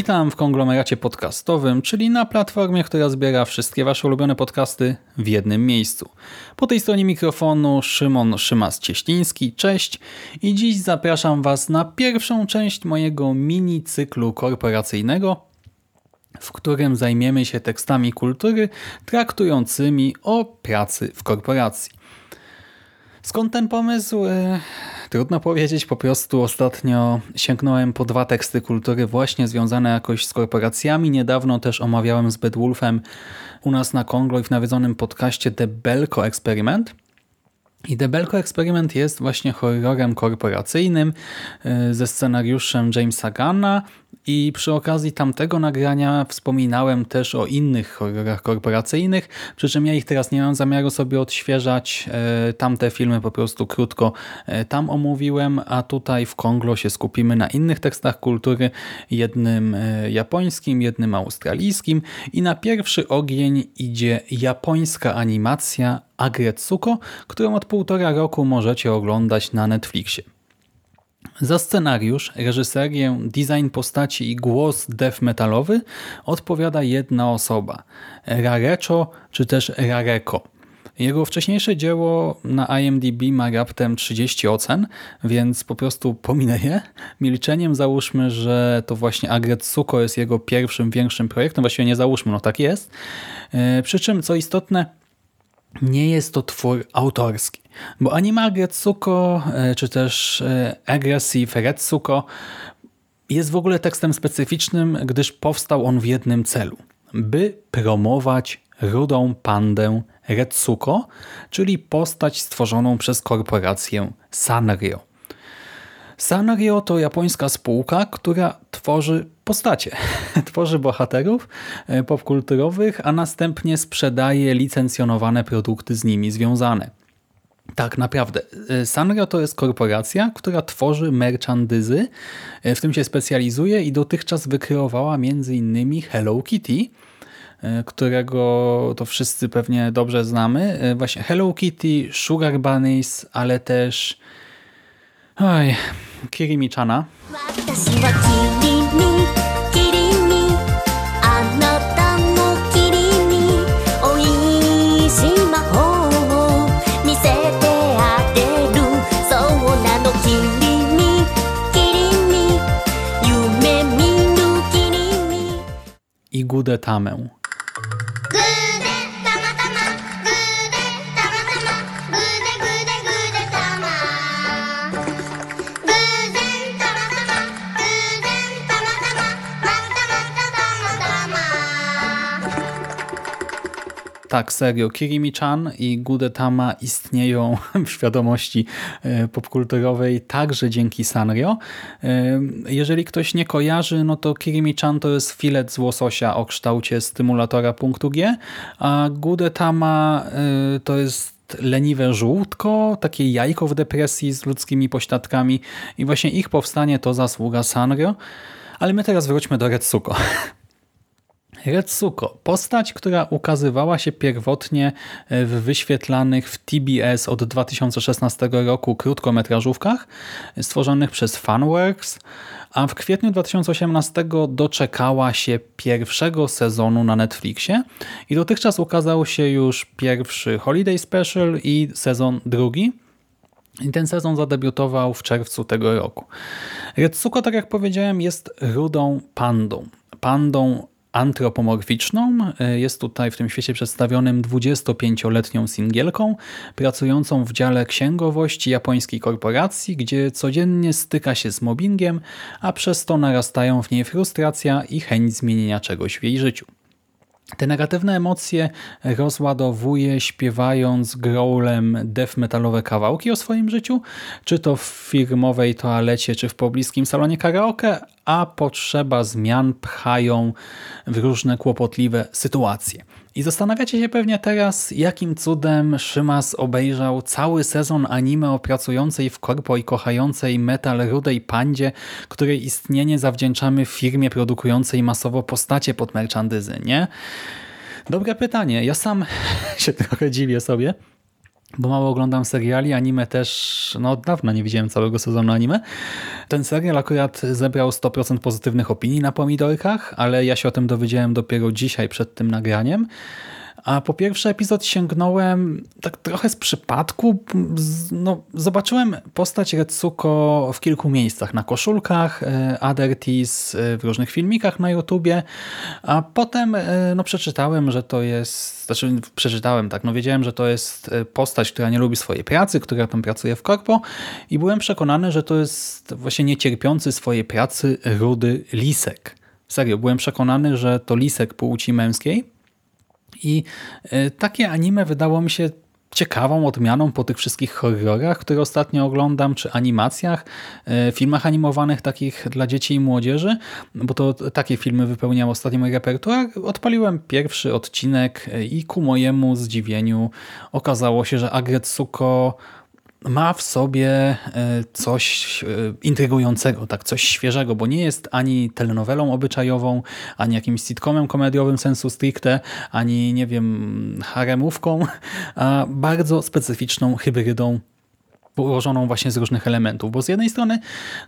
Witam w konglomeracie podcastowym, czyli na platformie, która zbiera wszystkie wasze ulubione podcasty w jednym miejscu. Po tej stronie mikrofonu Szymon Szymas-Cieśliński, cześć i dziś zapraszam was na pierwszą część mojego mini cyklu korporacyjnego, w którym zajmiemy się tekstami kultury traktującymi o pracy w korporacji. Skąd ten pomysł? E, Trudno powiedzieć, po prostu ostatnio sięgnąłem po dwa teksty kultury właśnie związane jakoś z korporacjami. Niedawno też omawiałem z Bedwulfem u nas na Konglo i w nawiedzonym podcaście The Belko Experiment. I The Belko Experiment jest właśnie horrorem korporacyjnym y, ze scenariuszem Jamesa Gunna i przy okazji tamtego nagrania wspominałem też o innych horrorach korporacyjnych, przy czym ja ich teraz nie mam zamiaru sobie odświeżać. Y, Tamte filmy po prostu krótko y, tam omówiłem, a tutaj w Konglo się skupimy na innych tekstach kultury, jednym japońskim, jednym australijskim. I na pierwszy ogień idzie japońska animacja Agretsuko, którą od półtora roku możecie oglądać na Netflixie. Za scenariusz, reżyserię, design postaci i głos death metalowy odpowiada jedna osoba, Rarecho czy też Rareko. Jego wcześniejsze dzieło na IMDb ma raptem 30 ocen, więc po prostu pominę je. Milczeniem załóżmy, że to właśnie Agretsuko jest jego pierwszym większym projektem, właściwie nie załóżmy, no tak jest. E, Przy czym, co istotne, nie jest to twór autorski, bo anime Agretsuko, e, czy też e, Aggressive Retsuko jest w ogóle tekstem specyficznym, gdyż powstał on w jednym celu, by promować rudą pandę Retsuko, czyli postać stworzoną przez korporację Sanrio. Sanrio to japońska spółka, która tworzy postacie, tworzy bohaterów e, popkulturowych, a następnie sprzedaje licencjonowane produkty z nimi związane. Tak, naprawdę. E, Sanrio to jest korporacja, która tworzy merchandyzy, e, w tym się specjalizuje i dotychczas wykreowała m.in. Hello Kitty, którego to wszyscy pewnie dobrze znamy. Właśnie Hello Kitty, Sugar Bunnies, ale też oj, Kirimi-chana. 私は Tak, serio. Kirimi-chan i Gudetama istnieją w świadomości e, popkulturowej także dzięki Sanrio. E, Jeżeli ktoś nie kojarzy, no to Kirimi-chan to jest filet z łososia o kształcie stymulatora punktu G, a Gudetama e, to jest leniwe żółtko, takie jajko w depresji z ludzkimi pośladkami i właśnie ich powstanie to zasługa Sanrio. Ale my teraz wróćmy do Retsuko. Retsuko, postać, która ukazywała się pierwotnie w wyświetlanych w TBS od 2016 roku krótkometrażówkach stworzonych przez Funworks, a w kwietniu 2018 doczekała się pierwszego sezonu na Netflixie i dotychczas ukazał się już pierwszy Holiday Special i sezon drugi. I ten sezon zadebiutował w czerwcu tego roku. Retsuko, tak jak powiedziałem, jest rudą pandą. Pandą antropomorficzną. Jest tutaj w tym świecie przedstawionym 25-letnią singielką, pracującą w dziale księgowości japońskiej korporacji, gdzie codziennie styka się z mobbingiem, a przez to narastają w niej frustracja i chęć zmienienia czegoś w jej życiu. Te negatywne emocje rozładowuje śpiewając growlem death metalowe kawałki o swoim życiu, czy to w firmowej toalecie, czy w pobliskim salonie karaoke, a potrzeba zmian pchają w różne kłopotliwe sytuacje. I zastanawiacie się pewnie teraz, jakim cudem Szymas obejrzał cały sezon anime o pracującej w korpo i kochającej metal rudej pandzie, której istnienie zawdzięczamy firmie produkującej masowo postacie pod merchandyzy, nie? Dobre pytanie. Ja sam się trochę dziwię sobie, bo mało oglądam seriali, anime też, no od dawna nie widziałem całego sezonu anime. Ten serial akurat zebrał 100% pozytywnych opinii na pomidorkach, ale ja się o tym dowiedziałem dopiero dzisiaj przed tym nagraniem. A po pierwszy epizod sięgnąłem tak trochę z przypadku. No, zobaczyłem postać Retsuko w kilku miejscach. Na koszulkach, e, Teas, e, w różnych filmikach na YouTubie. A potem e, no, przeczytałem, że to jest... Znaczy przeczytałem tak, no wiedziałem, że to jest postać, która nie lubi swojej pracy, która tam pracuje w korpo i byłem przekonany, że to jest właśnie niecierpiący swojej pracy rudy lisek. Serio, byłem przekonany, że to lisek płci męskiej, i e, takie anime wydało mi się ciekawą odmianą po tych wszystkich horrorach, które ostatnio oglądam, czy animacjach, e, filmach animowanych takich dla dzieci i młodzieży, bo to takie filmy wypełniał ostatnio mój repertuar. Odpaliłem pierwszy odcinek e, i ku mojemu zdziwieniu okazało się, że Agretsuko ma w sobie e, coś e, intrygującego, tak, coś świeżego, bo nie jest ani telenowelą obyczajową, ani jakimś sitcomem komediowym sensu stricte, ani nie wiem, haremówką, a bardzo specyficzną hybrydą ułożoną właśnie z różnych elementów, bo z jednej strony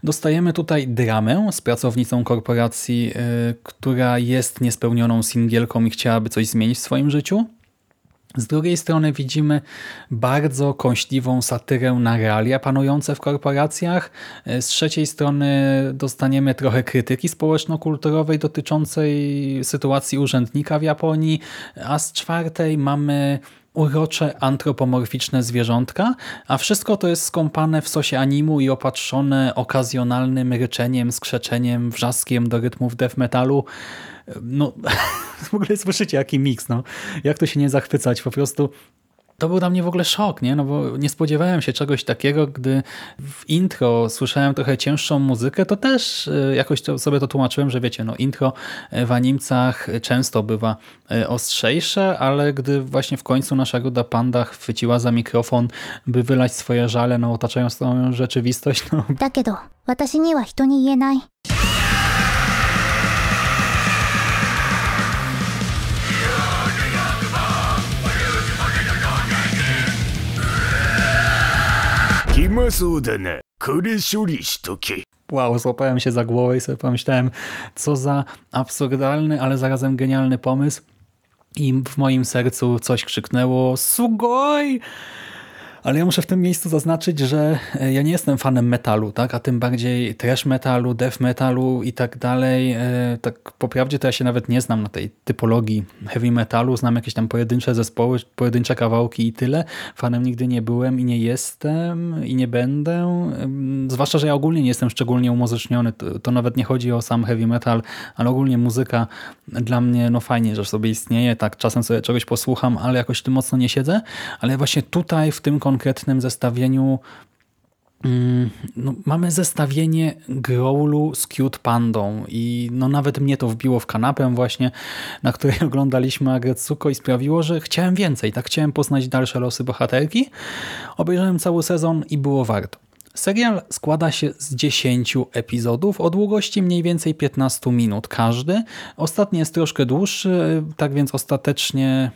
dostajemy tutaj dramę z pracownicą korporacji, e, która jest niespełnioną singielką i chciałaby coś zmienić w swoim życiu, z drugiej strony widzimy bardzo kąśliwą satyrę na realia panujące w korporacjach. Z trzeciej strony dostaniemy trochę krytyki społeczno-kulturowej dotyczącej sytuacji urzędnika w Japonii, a z czwartej mamy urocze antropomorficzne zwierzątka, a wszystko to jest skąpane w sosie animu i opatrzone okazjonalnym ryczeniem, skrzeczeniem, wrzaskiem do rytmów death metalu No, w ogóle słyszycie jaki miks, no. Jak to się nie zachwycać, po prostu to był dla mnie w ogóle szok, nie? No bo nie spodziewałem się czegoś takiego, gdy w intro słyszałem trochę cięższą muzykę, to też e, jakoś to sobie to tłumaczyłem, że wiecie, no intro w animcach często bywa e, ostrzejsze, ale gdy właśnie w końcu nasza ruda panda chwyciła za mikrofon, by wylać swoje żale na otaczającą rzeczywistość, no だけど私には人に言えない 暇そうだな。これ処理しとけ。 Wow, złapałem się za głowę i sobie pomyślałem, co za absurdalny, ale zarazem genialny pomysł. I w moim sercu coś krzyknęło Sugoi! Ale ja muszę w tym miejscu zaznaczyć, że e, ja nie jestem fanem metalu, tak? a tym bardziej trash metalu, death metalu i tak dalej. E, Tak po prawdzie to ja się nawet nie znam na tej typologii heavy metalu. Znam jakieś tam pojedyncze zespoły, pojedyncze kawałki i tyle. Fanem nigdy nie byłem i nie jestem i nie będę. Zwłaszcza, że ja ogólnie nie jestem szczególnie umuzyczniony. To, to nawet nie chodzi o sam heavy metal, ale ogólnie muzyka dla mnie no fajnie, że sobie istnieje. Tak, czasem sobie czegoś posłucham, ale jakoś tym mocno nie siedzę. Ale właśnie tutaj w tym konkretnym zestawieniu mm, no, mamy zestawienie Growlu z Cute Pandą i no nawet mnie to wbiło w kanapę właśnie, na której oglądaliśmy Agretsuko i sprawiło, że chciałem więcej, tak chciałem poznać dalsze losy bohaterki. Obejrzałem cały sezon i było warto. Serial składa się z 10 epizodów o długości mniej więcej 15 minut każdy. Ostatni jest troszkę dłuższy, tak więc ostatecznie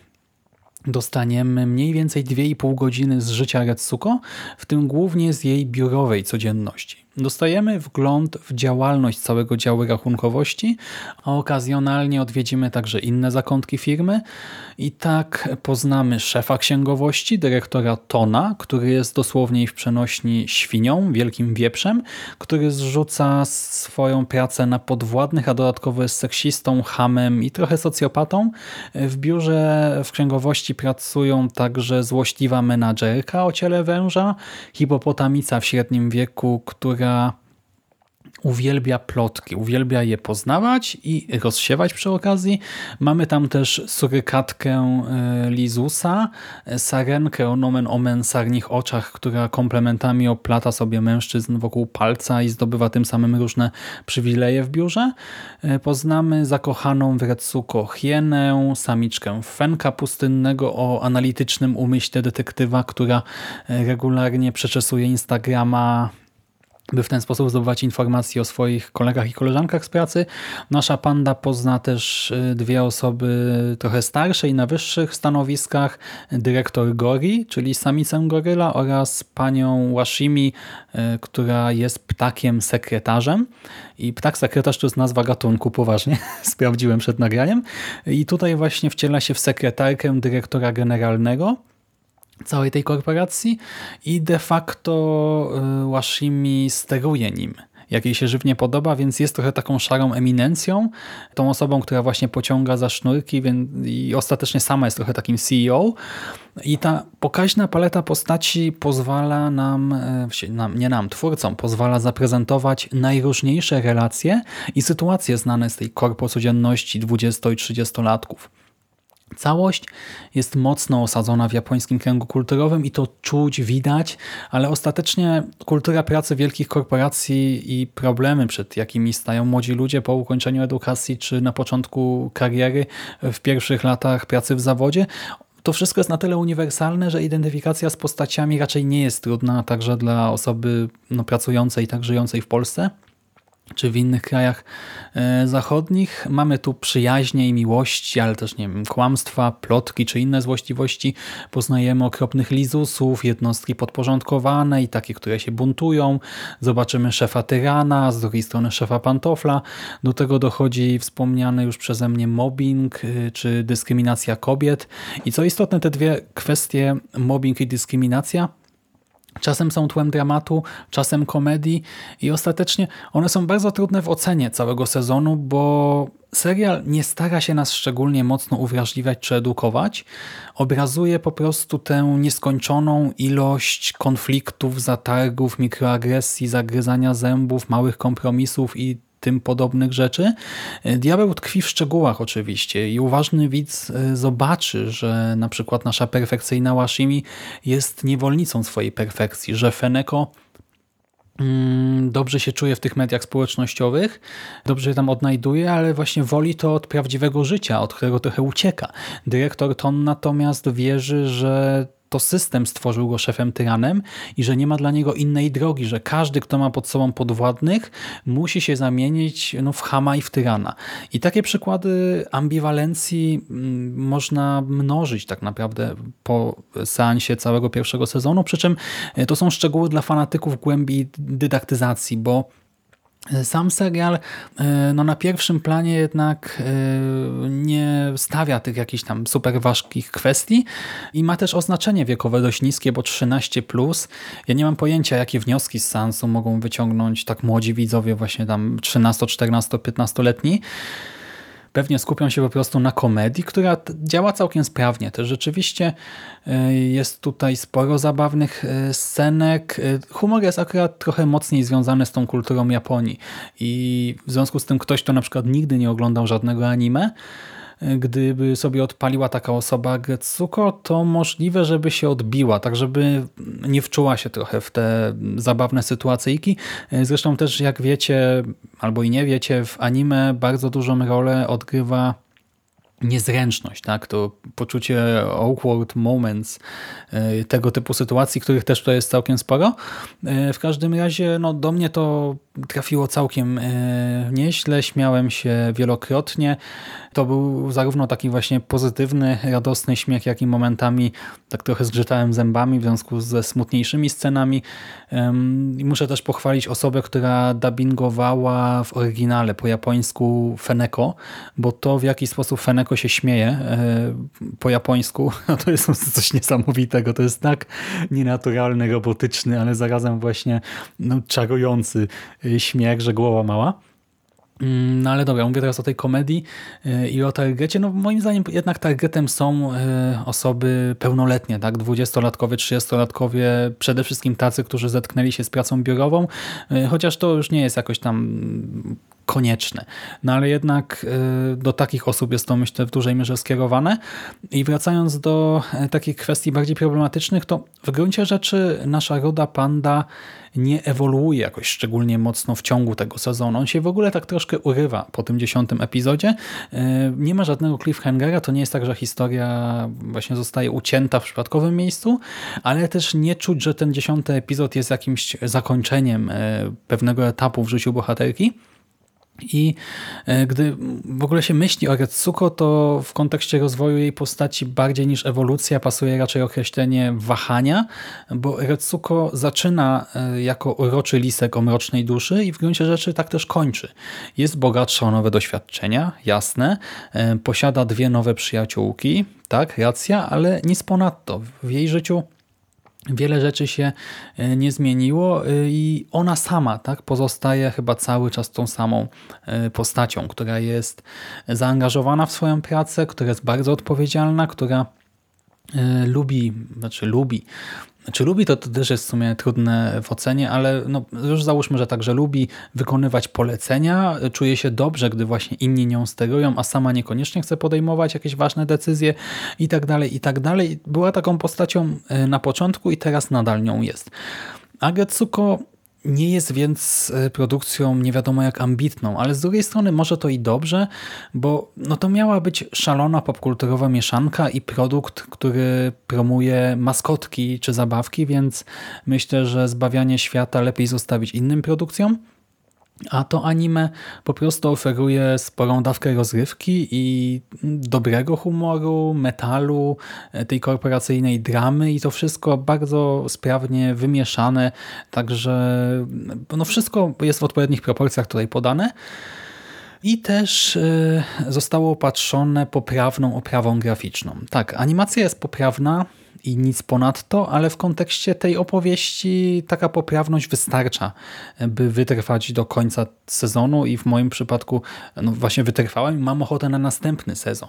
dostaniemy mniej więcej 2,5 godziny z życia Retsuko, w tym głównie z jej biurowej codzienności. Dostajemy wgląd w działalność całego działu rachunkowości, a okazjonalnie odwiedzimy także inne zakątki firmy i tak poznamy szefa księgowości, dyrektora Tona, który jest dosłownie w przenośni świnią, wielkim wieprzem, który zrzuca swoją pracę na podwładnych, a dodatkowo jest seksistą, hamem i trochę socjopatą. W biurze w księgowości pracują także złośliwa menadżerka o ciele węża, hipopotamica w średnim wieku, która uwielbia plotki, uwielbia je poznawać i rozsiewać przy okazji. Mamy tam też surykatkę e, Lizusa, e, sarenkę o nomen omen sarnich oczach, która komplementami oplata sobie mężczyzn wokół palca i zdobywa tym samym różne przywileje w biurze. E, Poznamy zakochaną w Retsuko hienę, samiczkę Fenka pustynnego o analitycznym umyśle detektywa, która regularnie przeczesuje Instagrama by w ten sposób zdobywać informacje o swoich kolegach i koleżankach z pracy. Nasza panda pozna też y, dwie osoby trochę starsze i na wyższych stanowiskach. Dyrektor Gori, czyli samicę goryla oraz panią Washimi, y, która jest ptakiem sekretarzem. I ptak sekretarz to jest nazwa gatunku, poważnie. Sprawdziłem przed nagraniem. I tutaj właśnie wciela się w sekretarkę dyrektora generalnego całej tej korporacji i de facto y, Washimi steruje nim jak jej się żywnie podoba, więc jest trochę taką szarą eminencją, tą osobą, która właśnie pociąga za sznurki więc, i ostatecznie sama jest trochę takim CEO. I ta pokaźna paleta postaci pozwala nam, e, nam, nie nam, twórcom, pozwala zaprezentować najróżniejsze relacje i sytuacje znane z tej korpo codzienności 20 i 30-latków. Całość jest mocno osadzona w japońskim kręgu kulturowym i to czuć, widać, ale ostatecznie kultura pracy wielkich korporacji i problemy, przed jakimi stają młodzi ludzie po ukończeniu edukacji czy na początku kariery w pierwszych latach pracy w zawodzie, to wszystko jest na tyle uniwersalne, że identyfikacja z postaciami raczej nie jest trudna także dla osoby no, pracującej i tak żyjącej w Polsce czy w innych krajach e, zachodnich. Mamy tu przyjaźnie i miłości, ale też nie wiem, kłamstwa, plotki czy inne złośliwości. Poznajemy okropnych lizusów, jednostki podporządkowane i takie, które się buntują. Zobaczymy szefa tyrana, z drugiej strony szefa pantofla. Do tego dochodzi wspomniany już przeze mnie mobbing e, czy dyskryminacja kobiet. I co istotne, te dwie kwestie, mobbing i dyskryminacja, Czasem są tłem dramatu, czasem komedii i ostatecznie one są bardzo trudne w ocenie całego sezonu, bo serial nie stara się nas szczególnie mocno uwrażliwiać czy edukować. Obrazuje po prostu tę nieskończoną ilość konfliktów, zatargów, mikroagresji, zagryzania zębów, małych kompromisów i tym podobnych rzeczy. Diabeł tkwi w szczegółach oczywiście i uważny widz e, zobaczy, że na przykład nasza perfekcyjna Washimi jest niewolnicą swojej perfekcji, że Feneko mm, dobrze się czuje w tych mediach społecznościowych, dobrze się tam odnajduje, ale właśnie woli to od prawdziwego życia, od którego trochę ucieka. Dyrektor Ton natomiast wierzy, że to system stworzył go szefem tyranem i że nie ma dla niego innej drogi, że każdy, kto ma pod sobą podwładnych, musi się zamienić no, w chama i w tyrana. I takie przykłady ambiwalencji mm, można mnożyć tak naprawdę po seansie całego pierwszego sezonu, przy czym e, to są szczegóły dla fanatyków głębi dydaktyzacji, bo sam serial e, no na pierwszym planie jednak e, nie stawia tych jakichś tam super ważkich kwestii i ma też oznaczenie wiekowe dość niskie, bo 13+. Plus. Ja nie mam pojęcia, jakie wnioski z seansu mogą wyciągnąć tak młodzi widzowie, właśnie tam 13, 14, 15-letni pewnie skupią się po prostu na komedii, która działa całkiem sprawnie. Też rzeczywiście e, jest tutaj sporo zabawnych e, scenek. E, humor jest akurat trochę mocniej związany z tą kulturą Japonii i w związku z tym ktoś, kto na przykład nigdy nie oglądał żadnego anime, gdyby sobie odpaliła taka osoba Getsuko, to możliwe, żeby się odbiła, tak żeby nie wczuła się trochę w te zabawne sytuacyjki. Zresztą też jak wiecie, albo i nie wiecie, w anime bardzo dużą rolę odgrywa niezręczność, tak? to poczucie awkward moments, e, tego typu sytuacji, których też tutaj jest całkiem sporo. E, w każdym razie no, do mnie to trafiło całkiem e, nieźle, śmiałem się wielokrotnie. To był zarówno taki właśnie pozytywny, radosny śmiech, jak i momentami tak trochę zgrzytałem zębami w związku ze smutniejszymi scenami. Muszę też pochwalić osobę, która dubbingowała w oryginale po japońsku Feneko, bo to w jaki sposób Feneko się śmieje e, po japońsku, to jest coś niesamowitego. To jest tak nienaturalny, robotyczny, ale zarazem właśnie no, czarujący śmiech, że głowa mała. Mm, No ale dobra, mówię teraz o tej komedii y, i o targecie. No moim zdaniem jednak targetem są osoby pełnoletnie, tak? Dwudziestolatkowie, trzydziestolatkowie, przede wszystkim tacy, którzy zetknęli się z pracą biurową, chociaż to już nie jest jakoś tam konieczne. No ale jednak y, do takich osób jest to myślę w dużej mierze skierowane. I wracając do e, takich kwestii bardziej problematycznych, to w gruncie rzeczy nasza roda panda nie ewoluuje jakoś szczególnie mocno w ciągu tego sezonu. On się w ogóle tak troszkę urywa po tym dziesiątym epizodzie. E, Nie ma żadnego cliffhangera, to nie jest tak, że historia właśnie zostaje ucięta w przypadkowym miejscu, ale też nie czuć, że ten dziesiąty epizod jest jakimś zakończeniem e, pewnego etapu w życiu bohaterki. I e, gdy w ogóle się myśli o Retsuko, to w kontekście rozwoju jej postaci bardziej niż ewolucja pasuje raczej określenie wahania, bo Retsuko zaczyna e, jako uroczy lisek o mrocznej duszy i w gruncie rzeczy tak też kończy. Jest bogatsza o nowe doświadczenia, jasne, e, posiada dwie nowe przyjaciółki, tak, racja, ale nic ponadto. W jej życiu Wiele rzeczy się e, nie zmieniło e, i ona sama tak, pozostaje chyba cały czas tą samą e, postacią, która jest zaangażowana w swoją pracę, która jest bardzo odpowiedzialna, która lubi, znaczy lubi, czy lubi, to, to też jest w sumie trudne w ocenie, ale no, już załóżmy, że także lubi wykonywać polecenia, czuje się dobrze, gdy właśnie inni nią sterują, a sama niekoniecznie chce podejmować jakieś ważne decyzje i tak dalej, i tak dalej. Była taką postacią e, na początku i teraz nadal nią jest. Agetsuko nie jest więc e, produkcją nie wiadomo jak ambitną, ale z drugiej strony może to i dobrze, bo no to miała być szalona popkulturowa mieszanka i produkt, który promuje maskotki czy zabawki, więc myślę, że zbawianie świata lepiej zostawić innym produkcjom. A to anime po prostu oferuje sporą dawkę rozrywki i dobrego humoru, metalu, e, tej korporacyjnej dramy i to wszystko bardzo sprawnie wymieszane, także no wszystko jest w odpowiednich proporcjach tutaj podane. I też e, zostało opatrzone poprawną oprawą graficzną. Tak, animacja jest poprawna i nic ponadto, ale w kontekście tej opowieści taka poprawność wystarcza, by wytrwać do końca sezonu i w moim przypadku no właśnie wytrwałem i mam ochotę na następny sezon.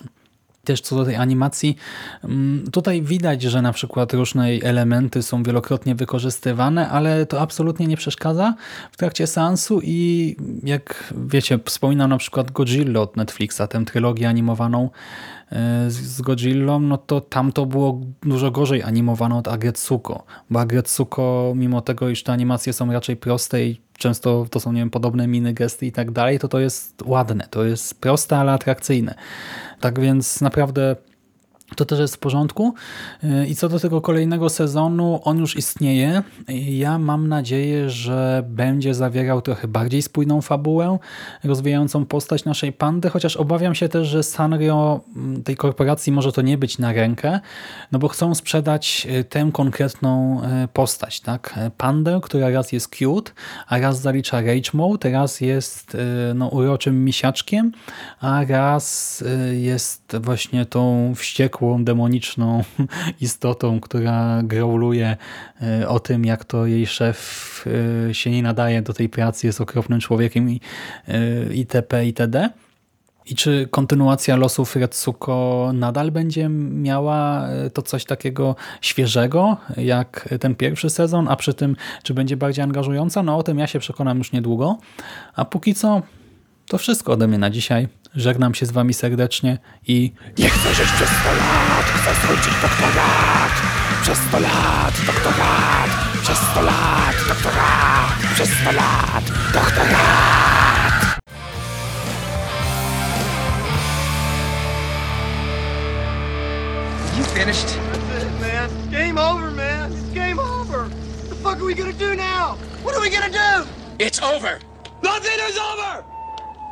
Też co do tej animacji, mm, tutaj widać, że na przykład różne elementy są wielokrotnie wykorzystywane, ale to absolutnie nie przeszkadza w trakcie seansu i jak wiecie, wspominam na przykład Godzilla od Netflixa, tę trylogię animowaną z- z Godzillą, no to tam to było dużo gorzej animowane od Agetsuko, bo Agetsuko, mimo tego, iż te animacje są raczej proste i często to są nie wiem, podobne miny, gesty i tak dalej, to to jest ładne, to jest proste, ale atrakcyjne. Tak więc naprawdę to też jest w porządku. I co do tego kolejnego sezonu, on już istnieje. Ja mam nadzieję, że będzie zawierał trochę bardziej spójną fabułę, rozwijającą postać naszej pandy, chociaż obawiam się też, że Sanrio mm, tej korporacji może to nie być na rękę, no bo chcą sprzedać y, tę konkretną y, postać. tak? Pandę, która raz jest cute, a raz zalicza rage mode, raz jest y, no, uroczym misiaczkiem, a raz y, jest właśnie tą wściekłą, demoniczną istotą, która grauluje y, o tym, jak to jej szef y, się nie nadaje do tej pracy, jest okropnym człowiekiem y, itp. itd. I czy kontynuacja losów Retsuko nadal będzie miała e, to coś takiego świeżego, jak ten pierwszy sezon, a przy tym czy będzie bardziej angażująca? No o tym ja się przekonam już niedługo. A póki co to wszystko ode mnie na dzisiaj. Żegnam się z wami serdecznie i Nie chcę żyć przez 100 lat, chcę skończyć doktorat. Przez 100 lat, doktorat. Przez 100 lat, doktorat. Przez 100 lat, doktorat. You finished? That's it, man. Game over, man. It's game over. What the fuck are we gonna do now? What are we gonna do? It's over. Nothing is over!